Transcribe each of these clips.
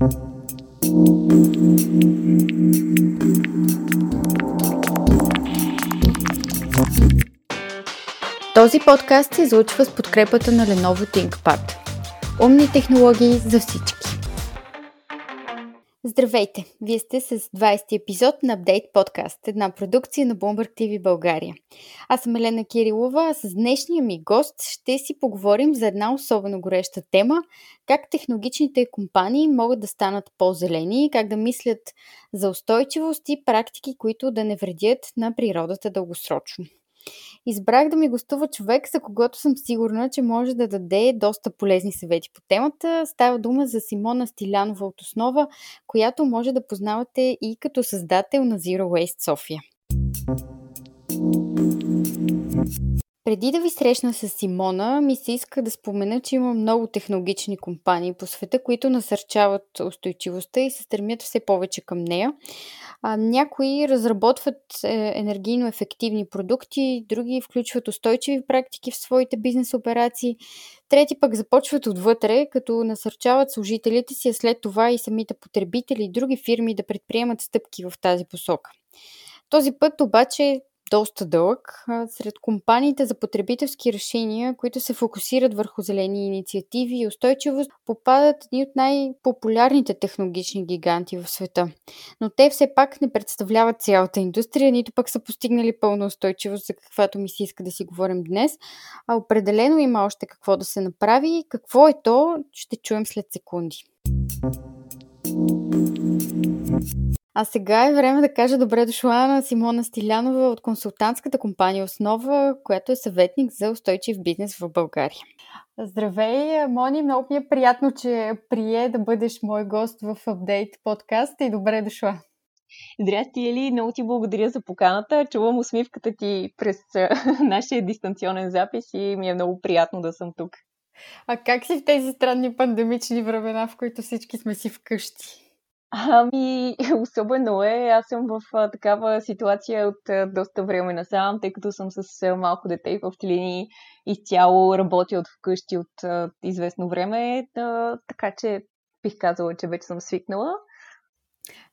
Този подкаст се излучва с подкрепата на Lenovo ThinkPad. Умни технологии за всички. Здравейте! Вие сте с 20-ти епизод на Update Podcast, една продукция на Bloomberg TV България. Аз съм Елена Кирилова, а с днешния ми гост ще си поговорим за една особено гореща тема как технологичните компании могат да станат по-зелени, как да мислят за устойчивост и практики, които да не вредят на природата дългосрочно. Избрах да ми гостува човек, за когото съм сигурна, че може да даде доста полезни съвети по темата. Става дума за Симона Стилянова от Основа, която може да познавате и като създател на Zero Waste София. Преди да ви срещна с Симона, ми се иска да спомена, че има много технологични компании по света, които насърчават устойчивостта и се стремят все повече към нея. А, някои разработват е, енергийно ефективни продукти, други включват устойчиви практики в своите бизнес операции, трети пък започват отвътре, като насърчават служителите си, а след това и самите потребители и други фирми да предприемат стъпки в тази посока. Този път обаче доста дълъг. Сред компаниите за потребителски решения, които се фокусират върху зелени инициативи и устойчивост, попадат едни от най-популярните технологични гиганти в света. Но те все пак не представляват цялата индустрия, нито пък са постигнали пълна устойчивост, за каквато ми се иска да си говорим днес. А определено има още какво да се направи. Какво е то, ще чуем след секунди. А сега е време да кажа добре дошла на Симона Стилянова от консултантската компания Основа, която е съветник за устойчив бизнес в България. Здравей, Мони! Много ми е приятно, че прие да бъдеш мой гост в Update подкаст и добре дошла. Здрасти, Ели! Много ти благодаря за поканата. Чувам усмивката ти през нашия дистанционен запис и ми е много приятно да съм тук. А как си в тези странни пандемични времена, в които всички сме си вкъщи? Ами, особено е. Аз съм в а, такава ситуация от а, доста време насам, тъй като съм с а, малко дете и в линии изцяло работя от вкъщи от а, известно време, а, така че бих казала, че вече съм свикнала.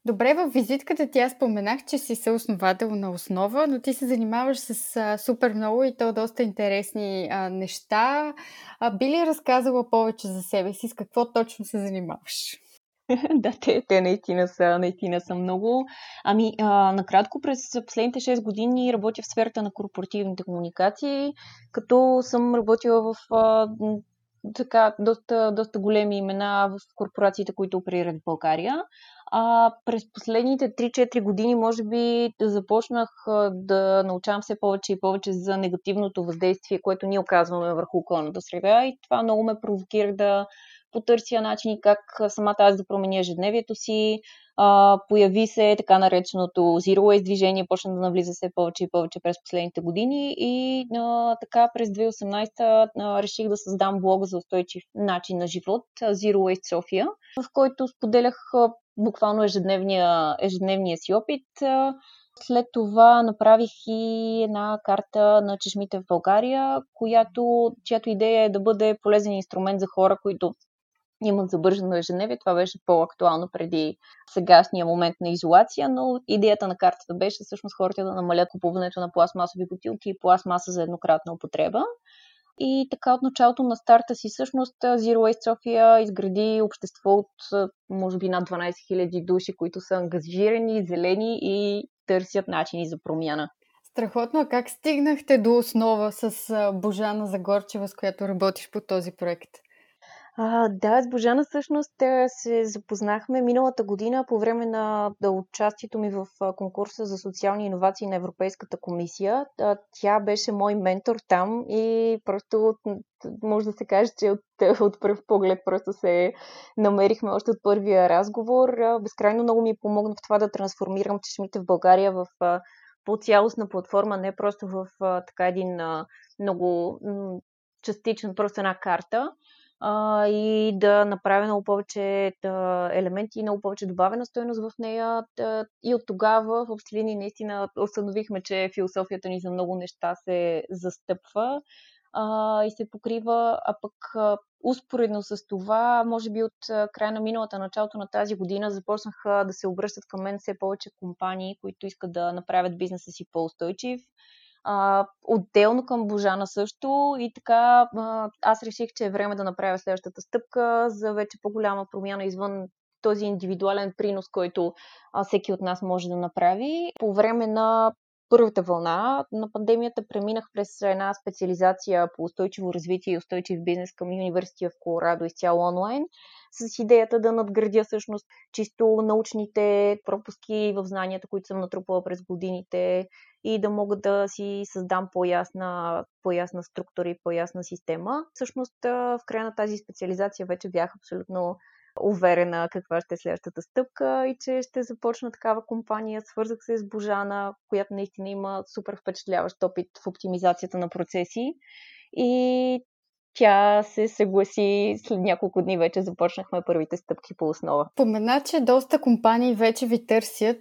Добре, в визитката ти аз споменах, че си съосновател на основа, но ти се занимаваш с а, супер много и то доста интересни а, неща. А, би ли разказала повече за себе си, с какво точно се занимаваш? да, те, те наистина, са, наистина са много. Ами, а, накратко, през последните 6 години работя в сферата на корпоративните комуникации, като съм работила в а, така, доста, доста големи имена в корпорациите, които оперират в България. А през последните 3-4 години, може би, започнах да научавам все повече и повече за негативното въздействие, което ние оказваме върху околната среда и това много ме провокира да потърся начини как самата аз да променя ежедневието си. А, появи се така нареченото Zero Waste движение, почна да навлиза все повече и повече през последните години и а, така през 2018 а, реших да създам блога за устойчив начин на живот Zero Waste София, в който споделях буквално ежедневния, ежедневния си опит. След това направих и една карта на чешмите в България, която, чиято идея е да бъде полезен инструмент за хора, които имат забържано ежедневие. Това беше по-актуално преди сегашния момент на изолация, но идеята на картата беше всъщност хората да намалят купуването на пластмасови бутилки и пластмаса за еднократна употреба. И така от началото на старта си всъщност Zero Waste София изгради общество от може би над 12 000 души, които са ангажирани, зелени и търсят начини за промяна. Страхотно. А как стигнахте до основа с Божана Загорчева, с която работиш по този проект? А, да, с Божана всъщност се запознахме миналата година по време на участието ми в конкурса за социални иновации на Европейската комисия. Тя беше мой ментор там и просто може да се каже, че от, от първ поглед просто се намерихме още от първия разговор. Безкрайно много ми помогна в това да трансформирам чешмите в България в по-цялостна платформа, не просто в така един много частичен, просто една карта а, и да направя много повече да, елементи, много повече добавена стоеност в нея. Да, и от тогава в общи линии наистина установихме, че философията ни за много неща се застъпва. а, и се покрива, а пък а, успоредно с това, може би от края на миналата, началото на тази година, започнаха да се обръщат към мен все повече компании, които искат да направят бизнеса си по-устойчив. Отделно към Божана също и така аз реших, че е време да направя следващата стъпка за вече по-голяма промяна извън този индивидуален принос, който а, всеки от нас може да направи. По време на първата вълна на пандемията преминах през една специализация по устойчиво развитие и устойчив бизнес към Университета в Колорадо изцяло онлайн, с идеята да надградя всъщност чисто научните пропуски в знанията, които съм натрупала през годините и да мога да си създам по-ясна, по-ясна структура и по-ясна система. Всъщност в края на тази специализация вече бях абсолютно уверена каква ще е следващата стъпка и че ще започна такава компания. Свързах се с Божана, която наистина има супер впечатляващ опит в оптимизацията на процеси. И тя се съгласи след няколко дни вече започнахме първите стъпки по основа. Помена, че доста компании вече ви търсят.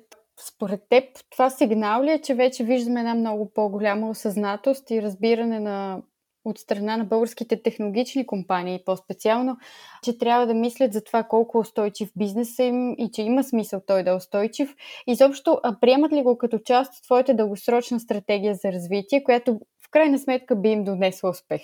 Според теб това сигнал ли е, че вече виждаме една много по-голяма осъзнатост и разбиране на от страна на българските технологични компании по-специално, че трябва да мислят за това колко устойчив бизнес е им и че има смисъл той да е устойчив. Изобщо, приемат ли го като част от твоята дългосрочна стратегия за развитие, която в крайна сметка би им донесла успех?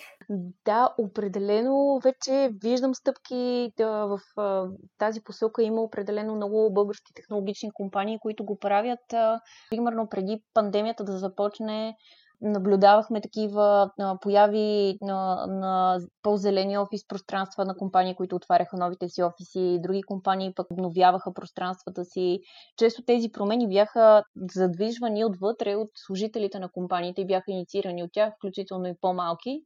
Да, определено вече виждам стъпки да, в а, тази посока. Има определено много български технологични компании, които го правят. А, примерно преди пандемията да започне, наблюдавахме такива появи на, на по-зелени офис пространства на компании, които отваряха новите си офиси, други компании пък обновяваха пространствата си. Често тези промени бяха задвижвани отвътре от служителите на компаниите и бяха инициирани от тях, включително и по-малки.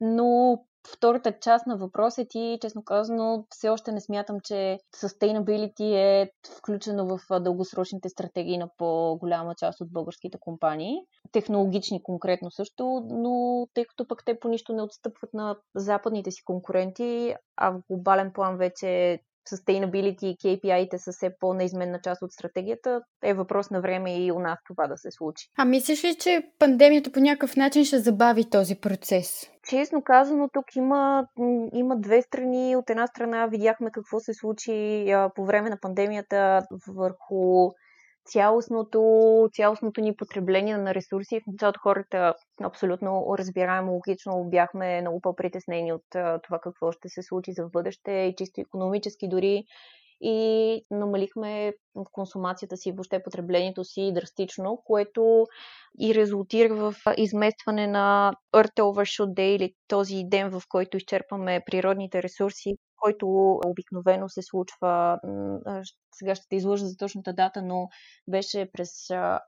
Но втората част на въпроса ти, честно казано, все още не смятам, че sustainability е включено в дългосрочните стратегии на по-голяма част от българските компании. Технологични конкретно също, но тъй като пък те по нищо не отстъпват на западните си конкуренти, а в глобален план вече sustainability и KPI-те са все по-неизменна част от стратегията, е въпрос на време и у нас това да се случи. А мислиш ли, че пандемията по някакъв начин ще забави този процес? Честно казано, тук има, има две страни. От една страна видяхме какво се случи а, по време на пандемията върху цялостното, цялостното ни потребление на ресурси. В началото хората абсолютно разбираемо, логично бяхме много по-притеснени от това какво ще се случи за бъдеще и чисто економически дори и намалихме консумацията си, въобще потреблението си драстично, което и резултира в изместване на Earth Overshoot Day или този ден, в който изчерпваме природните ресурси който обикновено се случва, сега ще те излъжа за точната дата, но беше през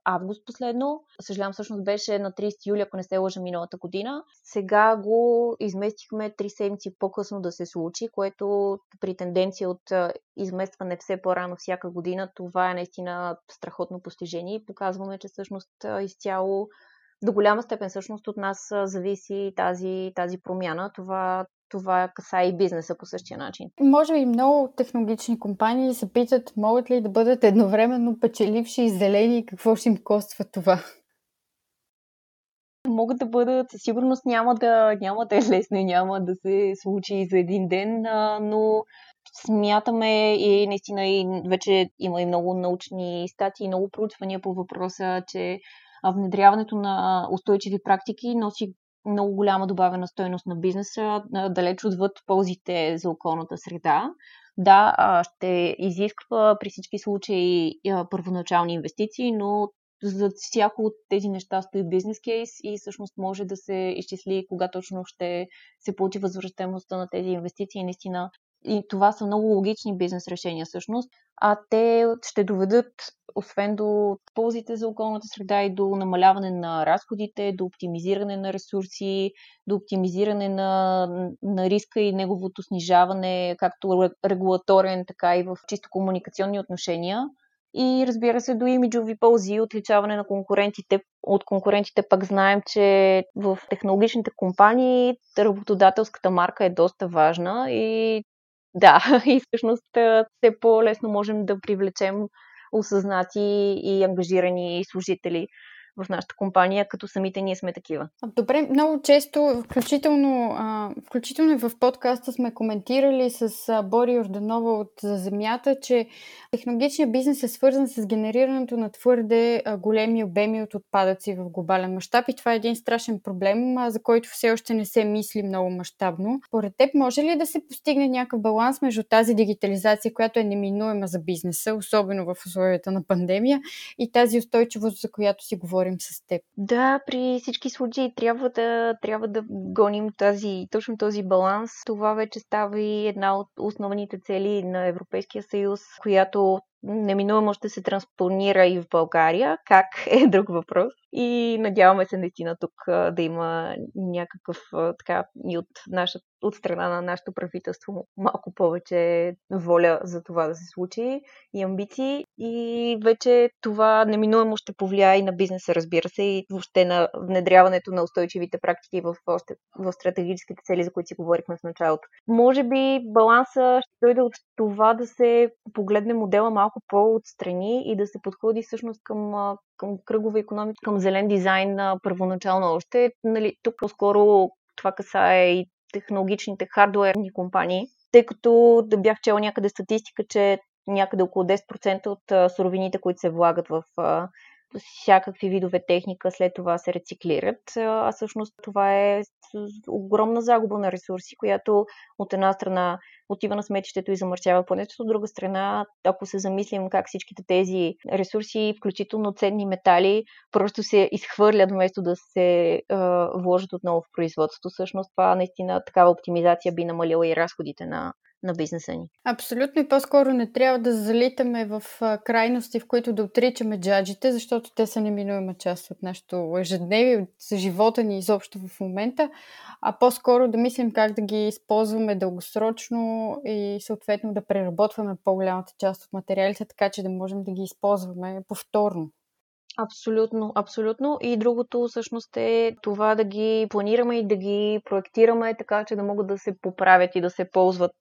август последно. Съжалявам, всъщност беше на 30 юли, ако не се лъжа миналата година. Сега го изместихме 3 седмици по-късно да се случи, което при тенденция от изместване все по-рано всяка година, това е наистина страхотно постижение и показваме, че всъщност изцяло до голяма степен всъщност от нас зависи тази, тази промяна. Това, това каса и бизнеса по същия начин. Може би много технологични компании се питат, могат ли да бъдат едновременно печеливши и зелени и какво ще им коства това? Могат да бъдат, със сигурност няма да, няма да е лесно и няма да се случи за един ден, но смятаме и наистина и вече има и много научни статии, много проучвания по въпроса, че внедряването на устойчиви практики носи много голяма добавена стойност на бизнеса, далеч отвъд ползите за околната среда. Да, ще изисква при всички случаи първоначални инвестиции, но за всяко от тези неща стои бизнес кейс и всъщност може да се изчисли кога точно ще се получи възвръщаемостта на тези инвестиции. Наистина и това са много логични бизнес решения всъщност, а те ще доведат освен до ползите за околната среда и до намаляване на разходите, до оптимизиране на ресурси, до оптимизиране на, на риска и неговото снижаване, както регулаторен, така и в чисто комуникационни отношения. И разбира се, до имиджови ползи, отличаване на конкурентите. От конкурентите пък знаем, че в технологичните компании работодателската марка е доста важна и да, и всъщност все по-лесно можем да привлечем осъзнати и ангажирани служители в нашата компания, като самите ние сме такива. Добре, много често, включително, включително и в подкаста сме коментирали с Бори Орданова от За земята, че технологичният бизнес е свързан с генерирането на твърде големи обеми от отпадъци в глобален мащаб и това е един страшен проблем, за който все още не се мисли много мащабно. Поред теб, може ли да се постигне някакъв баланс между тази дигитализация, която е неминуема за бизнеса, особено в условията на пандемия, и тази устойчивост, за която си говорим с теб? Да, при всички случаи трябва да, трябва да гоним тази, точно този баланс. Това вече става и една от основните цели на Европейския съюз, която неминуемо ще се транспонира и в България. Как е друг въпрос. И надяваме се наистина тук да има някакъв така и от, наша, от страна на нашето правителство малко повече воля за това да се случи и амбиции. И вече това неминуемо ще повлияе и на бизнеса, разбира се, и въобще на внедряването на устойчивите практики в, в стратегическите цели, за които си говорихме в началото. Може би баланса ще дойде от това да се погледне модела малко по-отстрани и да се подходи всъщност към, към кръгова економика, към зелен дизайн първоначално още. Нали, тук по-скоро това касае и технологичните хардуерни компании, тъй като да бях чела някъде статистика, че някъде около 10% от суровините, които се влагат в всякакви видове техника след това се рециклират. А всъщност това е огромна загуба на ресурси, която от една страна отива на сметището и замърсява планетата, от друга страна, ако се замислим как всичките тези ресурси, включително ценни метали, просто се изхвърлят вместо да се е, вложат отново в производството. Всъщност това наистина такава оптимизация би намалила и разходите на, на бизнеса ни. Абсолютно и по-скоро не трябва да залитаме в крайности, в които да отричаме джаджите, защото те са неминуема част от нашето ежедневие, от живота ни изобщо в момента, а по-скоро да мислим как да ги използваме дългосрочно и съответно да преработваме по-голямата част от материалите, така че да можем да ги използваме повторно. Абсолютно, абсолютно. И другото всъщност е това да ги планираме и да ги проектираме така, че да могат да се поправят и да се ползват,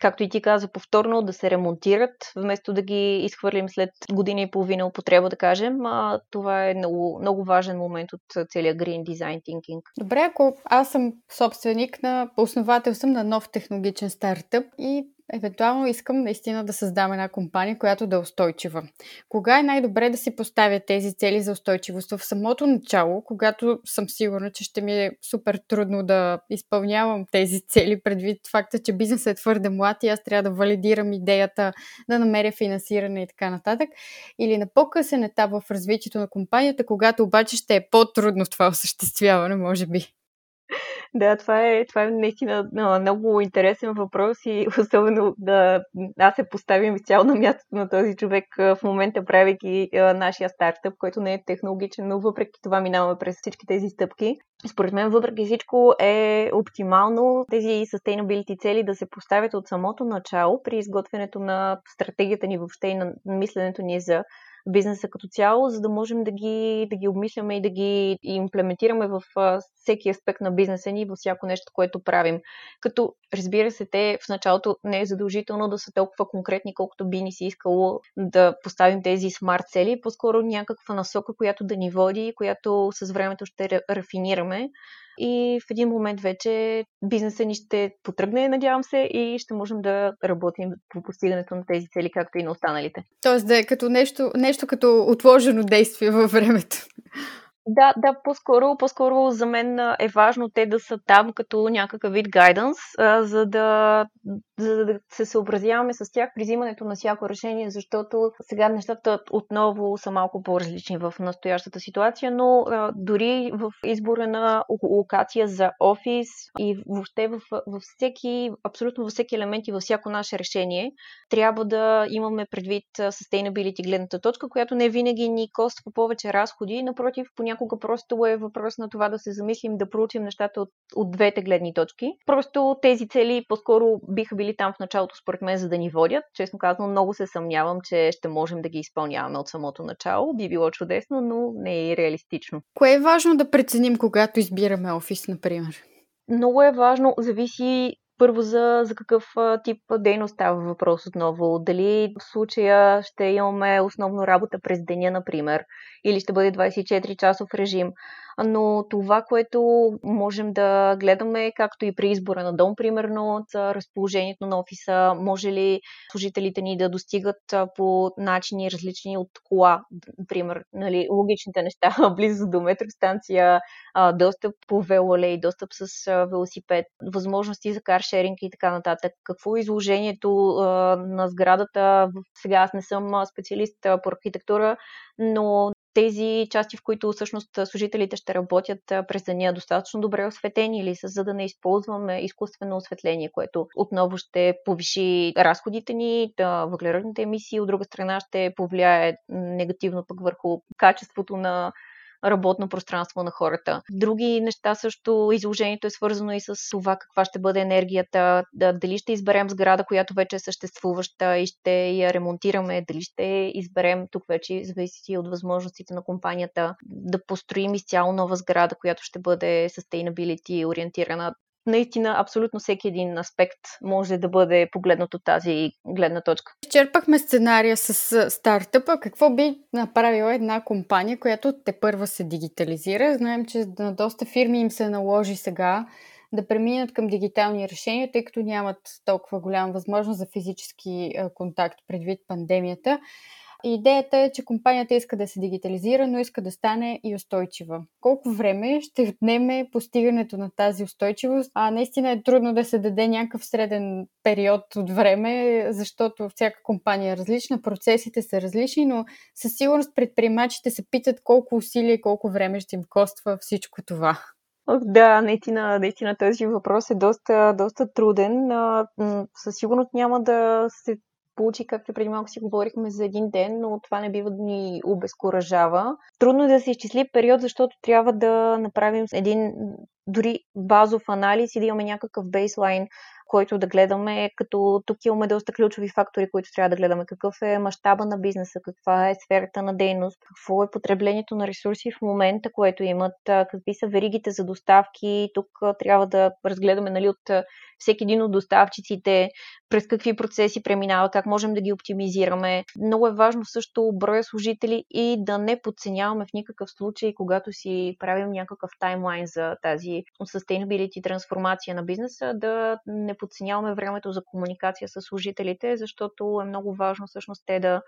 както и ти каза, повторно, да се ремонтират, вместо да ги изхвърлим след година и половина употреба, да кажем. А, това е много, много важен момент от целия Green Design Thinking. Добре, ако аз съм собственик на, основател съм на нов технологичен стартъп и евентуално искам наистина да създам една компания, която да е устойчива. Кога е най-добре да си поставя тези цели за устойчивост? В самото начало, когато съм сигурна, че ще ми е супер трудно да изпълнявам тези цели, предвид факта, че бизнесът е твърде млад и аз трябва да валидирам идеята, да намеря финансиране и така нататък. Или на по-късен етап в развитието на компанията, когато обаче ще е по-трудно това осъществяване, може би. Да, това е, това е наистина много интересен въпрос и особено да аз се поставим изцяло на мястото на този човек в момента, правейки нашия стартъп, който не е технологичен, но въпреки това минаваме през всички тези стъпки. Според мен, въпреки всичко, е оптимално тези sustainability цели да се поставят от самото начало при изготвянето на стратегията ни въобще и на мисленето ни за бизнеса като цяло, за да можем да ги, да ги обмисляме и да ги имплементираме в всеки аспект на бизнеса ни, във всяко нещо, което правим. Като, разбира се, те в началото не е задължително да са толкова конкретни, колкото би ни си искало да поставим тези смарт цели, по-скоро някаква насока, която да ни води, която с времето ще рафинираме и в един момент вече бизнеса ни ще потръгне, надявам се, и ще можем да работим по постигането на тези цели, както и на останалите. Тоест да е като нещо, нещо като отложено действие във времето. Да, да, по-скоро, по-скоро за мен е важно те да са там като някакъв вид гайданс, за да, за да се съобразяваме с тях при взимането на всяко решение, защото сега нещата отново са малко по-различни в настоящата ситуация, но а, дори в избора на локация за офис и въобще в, във всеки, абсолютно във всеки елемент и във всяко наше решение, трябва да имаме предвид sustainability гледната точка, която не винаги ни коства повече разходи, напротив, понякога понякога просто е въпрос на това да се замислим, да проучим нещата от, от двете гледни точки. Просто тези цели по-скоро биха били там в началото, според мен, за да ни водят. Честно казано, много се съмнявам, че ще можем да ги изпълняваме от самото начало. Би било чудесно, но не е и реалистично. Кое е важно да преценим, когато избираме офис, например? Много е важно, зависи първо за, за какъв тип дейност става въпрос отново. Дали в случая ще имаме основно работа през деня, например, или ще бъде 24 часов режим но това, което можем да гледаме, както и при избора на дом, примерно, за разположението на офиса, може ли служителите ни да достигат по начини различни от кола, например, нали, логичните неща, близо до метростанция, достъп по велолей, достъп с велосипед, възможности за каршеринг и така нататък. Какво е изложението на сградата? Сега аз не съм специалист по архитектура, но тези части, в които всъщност служителите ще работят през деня достатъчно добре осветени или са, за да не използваме изкуствено осветление, което отново ще повиши разходите ни, да, въглеродните емисии, от друга страна ще повлияе негативно пък върху качеството на работно пространство на хората. Други неща също, изложението е свързано и с това каква ще бъде енергията, да, дали ще изберем сграда, която вече е съществуваща и ще я ремонтираме, дали ще изберем, тук вече зависи от възможностите на компанията, да построим изцяло нова сграда, която ще бъде sustainability ориентирана наистина абсолютно всеки един аспект може да бъде погледнат от тази гледна точка. Изчерпахме сценария с стартъпа. Какво би направила една компания, която те първа се дигитализира? Знаем, че на доста фирми им се наложи сега да преминат към дигитални решения, тъй като нямат толкова голяма възможност за физически контакт предвид пандемията. Идеята е, че компанията иска да се дигитализира, но иска да стане и устойчива. Колко време ще отнеме постигането на тази устойчивост? А наистина е трудно да се даде някакъв среден период от време, защото всяка компания е различна, процесите са различни, но със сигурност предприемачите се питат колко усилия и колко време ще им коства всичко това. Да, наистина, наистина този въпрос е доста, доста труден. Със сигурност няма да се получи, както преди малко си говорихме за един ден, но това не бива да ни обезкуражава. Трудно е да се изчисли период, защото трябва да направим един дори базов анализ и да имаме някакъв бейслайн който да гледаме, като тук имаме доста ключови фактори, които трябва да гледаме. Какъв е мащаба на бизнеса, каква е сферата на дейност, какво е потреблението на ресурси в момента, което имат, какви са веригите за доставки. Тук трябва да разгледаме нали, от всеки един от доставчиците, през какви процеси преминава, как можем да ги оптимизираме. Много е важно също броя служители и да не подценяваме в никакъв случай, когато си правим някакъв таймлайн за тази sustainability трансформация на бизнеса, да не подценяваме времето за комуникация с служителите, защото е много важно всъщност те да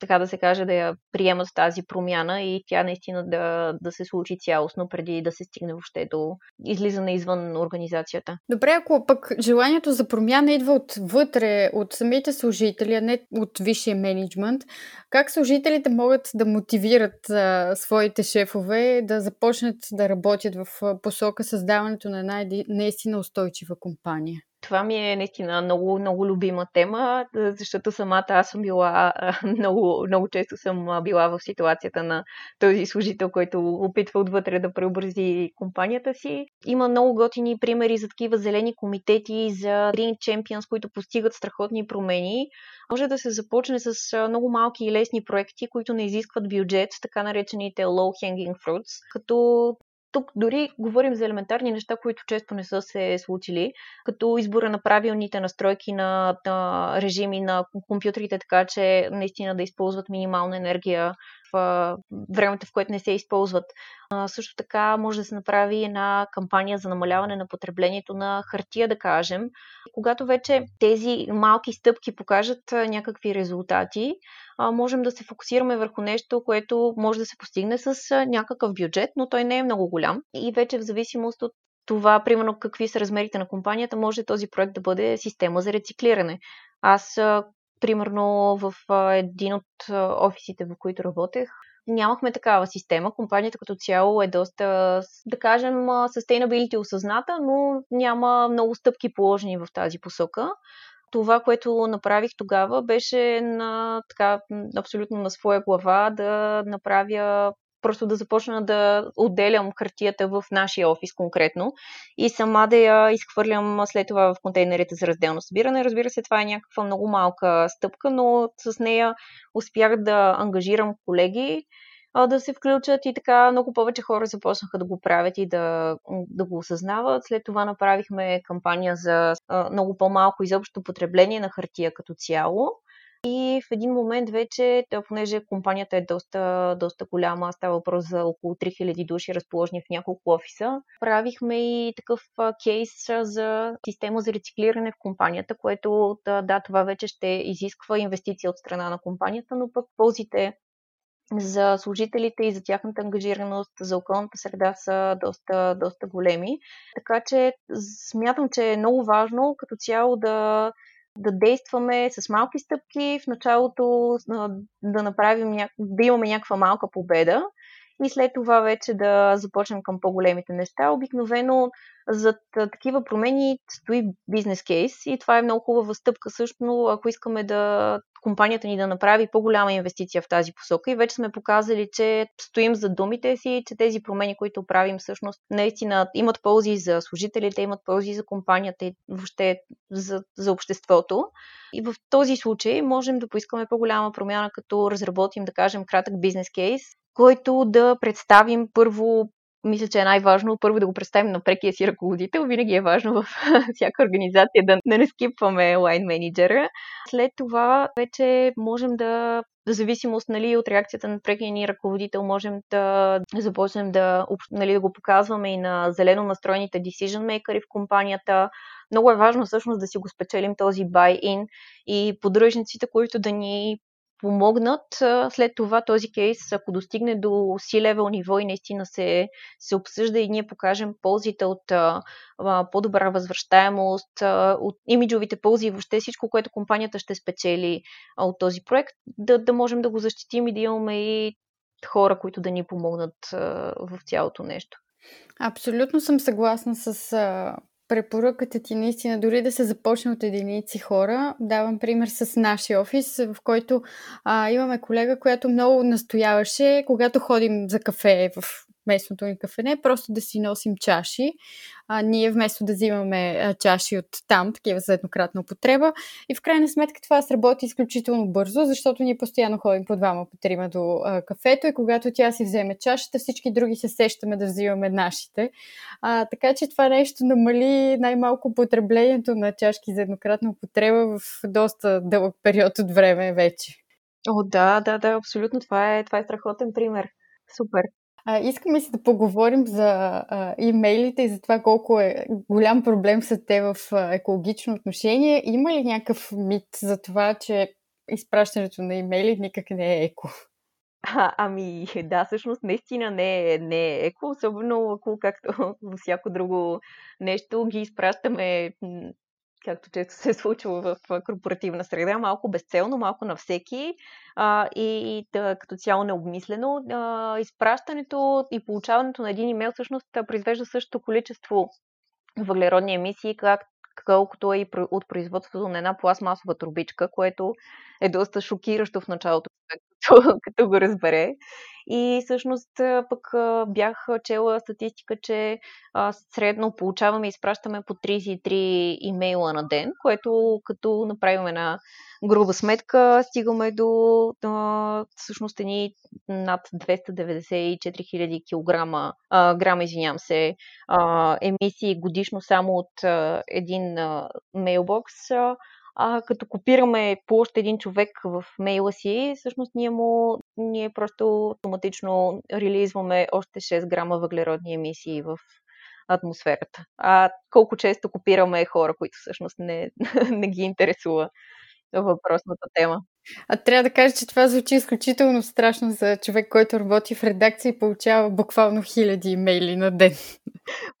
така да се каже, да я приемат тази промяна и тя наистина да, да се случи цялостно, преди да се стигне въобще до излизане извън организацията. Добре, ако пък желанието за промяна идва отвътре, от самите служители, а не от висшия менеджмент, как служителите могат да мотивират а, своите шефове да започнат да работят в посока създаването на една наистина устойчива компания? Това ми е наистина много, много любима тема, защото самата аз съм била, много, много често съм била в ситуацията на този служител, който опитва отвътре да преобрази компанията си. Има много готини примери за такива зелени комитети, за Green Champions, които постигат страхотни промени. Може да се започне с много малки и лесни проекти, които не изискват бюджет, така наречените low hanging fruits, като тук дори говорим за елементарни неща, които често не са се случили, като избора на правилните настройки на, на режими на компютрите, така че наистина да използват минимална енергия в времето, в което не се използват. А, също така може да се направи една кампания за намаляване на потреблението на хартия, да кажем. Когато вече тези малки стъпки покажат някакви резултати, а, можем да се фокусираме върху нещо, което може да се постигне с някакъв бюджет, но той не е много голям. И вече в зависимост от това, примерно, какви са размерите на компанията, може този проект да бъде система за рециклиране. Аз примерно в един от офисите, в които работех, нямахме такава система. Компанията като цяло е доста, да кажем, sustainability осъзната, но няма много стъпки положени в тази посока. Това, което направих тогава, беше на, така, абсолютно на своя глава да направя просто да започна да отделям хартията в нашия офис конкретно и сама да я изхвърлям след това в контейнерите за разделно събиране. Разбира се, това е някаква много малка стъпка, но с нея успях да ангажирам колеги, да се включат и така много повече хора започнаха да го правят и да, да го осъзнават. След това направихме кампания за много по-малко изобщо потребление на хартия като цяло. И в един момент вече, понеже компанията е доста, доста голяма, става въпрос за около 3000 души, разположени в няколко офиса, правихме и такъв кейс за система за рециклиране в компанията, което да, това вече ще изисква инвестиция от страна на компанията, но пък ползите за служителите и за тяхната ангажираност за околната среда са доста, доста големи. Така че смятам, че е много важно като цяло да, да действаме с малки стъпки, в началото да направим, да имаме някаква малка победа и след това вече да започнем към по-големите неща. Обикновено зад такива промени стои бизнес кейс и това е много хубава стъпка също, ако искаме да компанията ни да направи по-голяма инвестиция в тази посока и вече сме показали, че стоим за думите си, че тези промени, които правим всъщност наистина имат ползи за служителите, имат ползи за компанията и въобще за, за обществото. И в този случай можем да поискаме по-голяма промяна, като разработим, да кажем, кратък бизнес кейс, който да представим първо мисля, че е най-важно първо да го представим на прекия си ръководител. Винаги е важно в всяка организация да, не скипваме лайн менеджера. След това вече можем да в зависимост нали, от реакцията на прекия ни ръководител, можем да започнем да, нали, да го показваме и на зелено настроените decision makers в компанията. Много е важно всъщност да си го спечелим този buy-in и поддръжниците, които да ни помогнат. След това този кейс, ако достигне до C-level ниво и наистина се, се обсъжда и ние покажем ползите от по-добра възвръщаемост, от имиджовите ползи и въобще всичко, което компанията ще спечели от този проект, да, да можем да го защитим и да имаме и хора, които да ни помогнат в цялото нещо. Абсолютно съм съгласна с препоръката ти наистина, дори да се започне от единици хора, давам пример с нашия офис, в който а, имаме колега, която много настояваше, когато ходим за кафе в местното ни кафене, просто да си носим чаши. А, ние вместо да взимаме а, чаши от там, такива за еднократна употреба. И в крайна сметка това сработи изключително бързо, защото ние постоянно ходим по двама, по трима до а, кафето и когато тя си вземе чашата, всички други се сещаме да взимаме нашите. А, така че това нещо намали най-малко потреблението на чашки за еднократна употреба в доста дълъг период от време вече. О, да, да, да, абсолютно. Това е, това е страхотен пример. Супер. А, искаме си да поговорим за а, имейлите и за това колко е голям проблем са те в а, екологично отношение. Има ли някакъв мит за това, че изпращането на имейли никак не е еко? А, ами, да, всъщност наистина не е, не е еко, особено ако, както във всяко друго нещо, ги изпращаме както често се е случва в корпоративна среда, малко безцелно, малко на всеки а, и, и да, като цяло необмислено. А, изпращането и получаването на един имейл всъщност произвежда същото количество въглеродни емисии, как, колкото е и от производството на една пластмасова трубичка, което е доста шокиращо в началото, като, като го разбере. И всъщност пък бях чела статистика, че средно получаваме и изпращаме по 33 имейла на ден, което като направим една груба сметка, стигаме до всъщност едни над 294 000 кг, грама, извинявам се, емисии годишно само от един мейлбокс а, като копираме по още един човек в мейла си, всъщност ние, му, ние просто автоматично релизваме още 6 грама въглеродни емисии в атмосферата. А колко често копираме хора, които всъщност не, не ги интересува въпросната тема. А трябва да кажа, че това звучи изключително страшно за човек, който работи в редакция и получава буквално хиляди имейли на ден.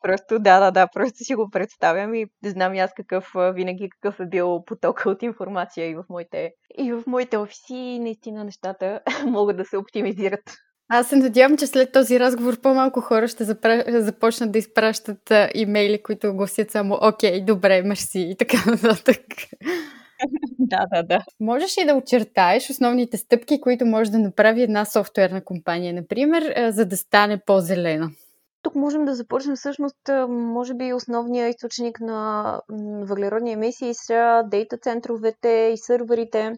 Просто да, да, да, просто си го представям и знам аз какъв винаги какъв е бил потока от информация и в моите, и в моите офиси и наистина нещата могат да се оптимизират. Аз се надявам, че след този разговор по-малко хора ще запра... започнат да изпращат имейли, които гласят само окей, добре, мерси и така нататък. да, да, да. Можеш ли да очертаеш основните стъпки, които може да направи една софтуерна компания, например, за да стане по-зелена? Тук можем да започнем всъщност, може би основният източник на въглеродни емисии са дейта центровете и сървърите.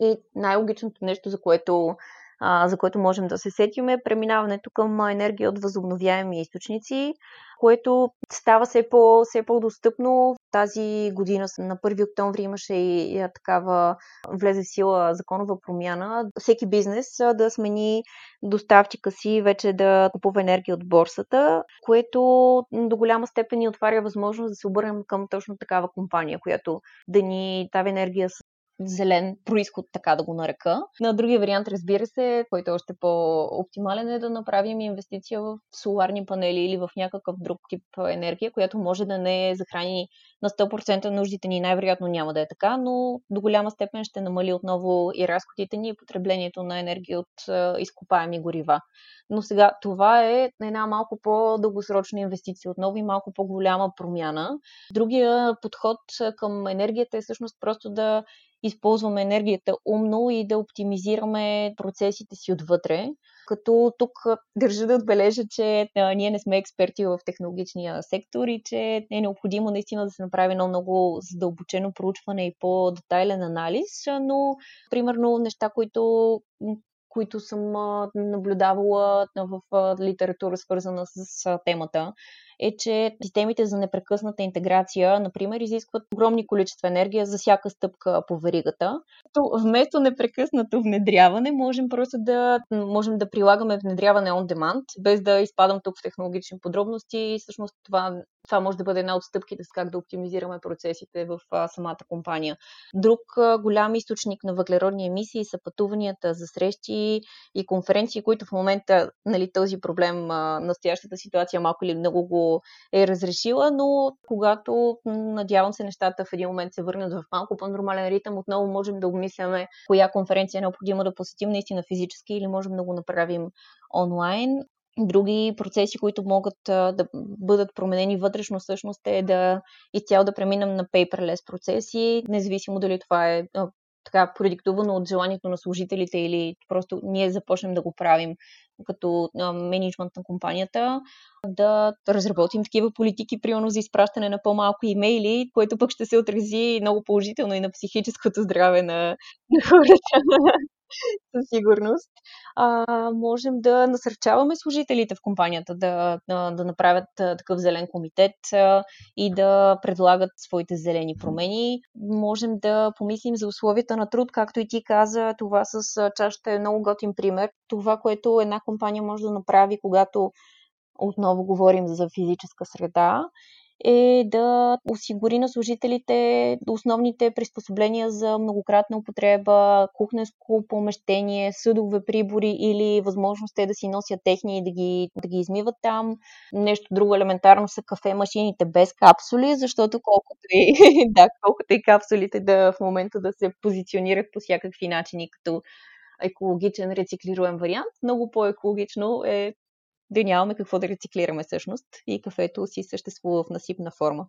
И най-логичното нещо, за което а, за който можем да се сетим, е преминаването към енергия от възобновяеми източници, което става все, по, все по-достъпно. Тази година на 1 октомври имаше и, такава влезе в сила законова промяна. Всеки бизнес да смени доставчика си, вече да купува енергия от борсата, което до голяма степен ни отваря възможност да се обърнем към точно такава компания, която да ни дава енергия с зелен происход, така да го нарека. На другия вариант, разбира се, който е още по-оптимален е да направим инвестиция в соларни панели или в някакъв друг тип енергия, която може да не захрани на 100% нуждите ни. Най-вероятно няма да е така, но до голяма степен ще намали отново и разходите ни и потреблението на енергия от изкопаеми горива. Но сега това е една малко по-дългосрочна инвестиция, отново и малко по-голяма промяна. Другия подход към енергията е всъщност просто да използваме енергията умно и да оптимизираме процесите си отвътре. Като тук държа да отбележа, че ние не сме експерти в технологичния сектор и че е необходимо наистина да се направи едно много задълбочено проучване и по-детайлен анализ, но примерно неща, които които съм наблюдавала в литература, свързана с темата, е, че системите за непрекъсната интеграция, например, изискват огромни количества енергия за всяка стъпка по веригата. То вместо непрекъснато внедряване, можем просто да, можем да прилагаме внедряване on demand, без да изпадам тук в технологични подробности. Всъщност това това може да бъде една от стъпките с как да оптимизираме процесите в а, самата компания. Друг а, голям източник на въглеродни емисии са пътуванията за срещи и конференции, които в момента нали, този проблем, а, настоящата ситуация малко или много го е разрешила, но когато, надявам се, нещата в един момент се върнат в малко по-нормален ритъм, отново можем да обмисляме коя конференция е необходимо да посетим наистина физически или можем да го направим онлайн. Други процеси, които могат да бъдат променени вътрешно, всъщност е да изцяло да преминем на paperless процеси, независимо дали това е така продиктувано от желанието на служителите или просто ние започнем да го правим като менеджмент на компанията, да разработим такива политики, примерно за изпращане на по-малко имейли, което пък ще се отрази много положително и на психическото здраве на, хората със сигурност. А, можем да насърчаваме служителите в компанията да, да, направят такъв зелен комитет и да предлагат своите зелени промени. Можем да помислим за условията на труд, както и ти каза, това с чашата е много готин пример. Това, което една компания може да направи, когато отново говорим за физическа среда, е да осигури на служителите основните приспособления за многократна употреба, кухненско помещение, съдове прибори или възможност те да си носят техни и да ги, да ги измиват там. Нещо друго елементарно са кафе машините без капсули, защото колкото и, да, колкото и капсулите да в момента да се позиционират по всякакви начини като екологичен рециклируем вариант, много по-екологично е да нямаме какво да рециклираме всъщност и кафето си съществува в насипна форма.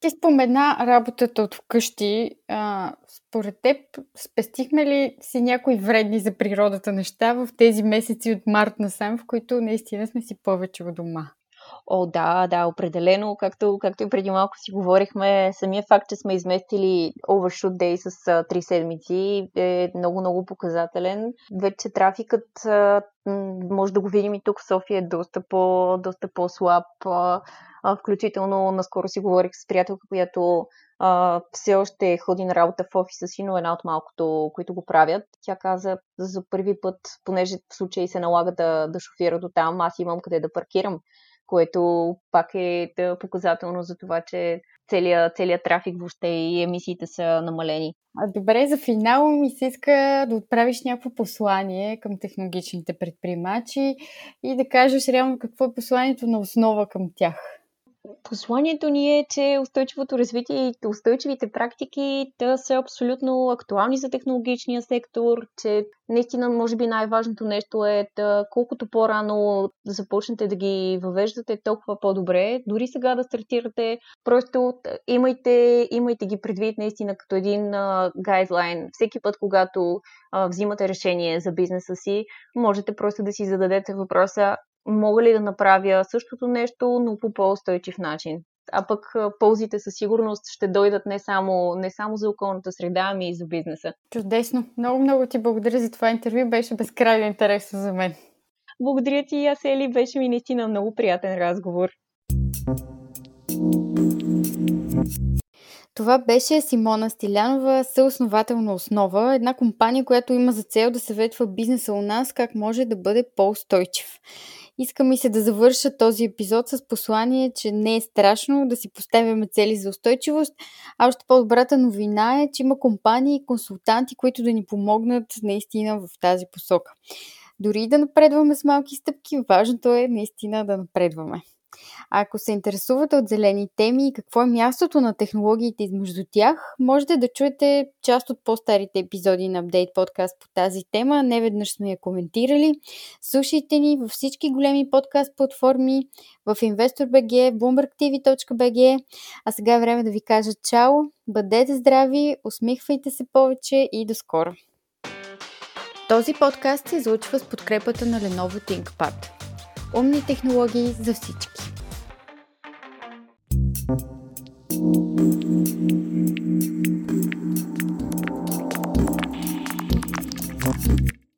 Ти спомена работата от вкъщи. А, според теб, спестихме ли си някои вредни за природата неща в тези месеци от март насам, в които наистина сме си повече от дома? О, да, да, определено. Както, както и преди малко си говорихме, самия факт, че сме изместили Overshoot Day с три седмици е много, много показателен. Вече трафикът може да го видим и тук в София е доста, по, доста по-слаб. Включително наскоро си говорих с приятелка, която а, все още ходи на работа в офиса си, но една от малкото, които го правят. Тя каза за първи път, понеже в случай се налага да, да шофира до там, аз имам къде да паркирам което пак е показателно за това, че целият, целият трафик въобще и емисиите са намалени. А добре, за финал ми се иска да отправиш някакво послание към технологичните предприемачи и да кажеш реално какво е посланието на основа към тях. Посланието ни е, че устойчивото развитие и устойчивите практики да са абсолютно актуални за технологичния сектор, че наистина, може би най-важното нещо е да колкото по-рано започнете да ги въвеждате, толкова по-добре. Дори сега да стартирате, просто имайте, имайте ги предвид наистина като един гайдлайн. Всеки път, когато а, взимате решение за бизнеса си, можете просто да си зададете въпроса мога ли да направя същото нещо, но по по-устойчив начин. а пък ползите със сигурност ще дойдат не само, не само за околната среда, ами и за бизнеса. Чудесно! Много, много ти благодаря за това интервю. Беше безкрайно интересно за мен. Благодаря ти, Асели. Беше ми наистина много приятен разговор. Това беше Симона Стилянова, съосновател на Основа, една компания, която има за цел да съветва бизнеса у нас как може да бъде по-устойчив. Искам и се да завърша този епизод с послание, че не е страшно да си поставяме цели за устойчивост, а още по-добрата новина е, че има компании и консултанти, които да ни помогнат наистина в тази посока. Дори да напредваме с малки стъпки, важното е наистина да напредваме. Ако се интересувате от зелени теми и какво е мястото на технологиите измежду тях, можете да чуете част от по-старите епизоди на Update подкаст по тази тема. Не веднъж сме я коментирали. Слушайте ни във всички големи подкаст платформи, в InvestorBG, BloombergTV.bg. А сега е време да ви кажа чао, бъдете здрави, усмихвайте се повече и до скоро! Този подкаст се излучва с подкрепата на Lenovo ThinkPad умни технологии за всички. thank you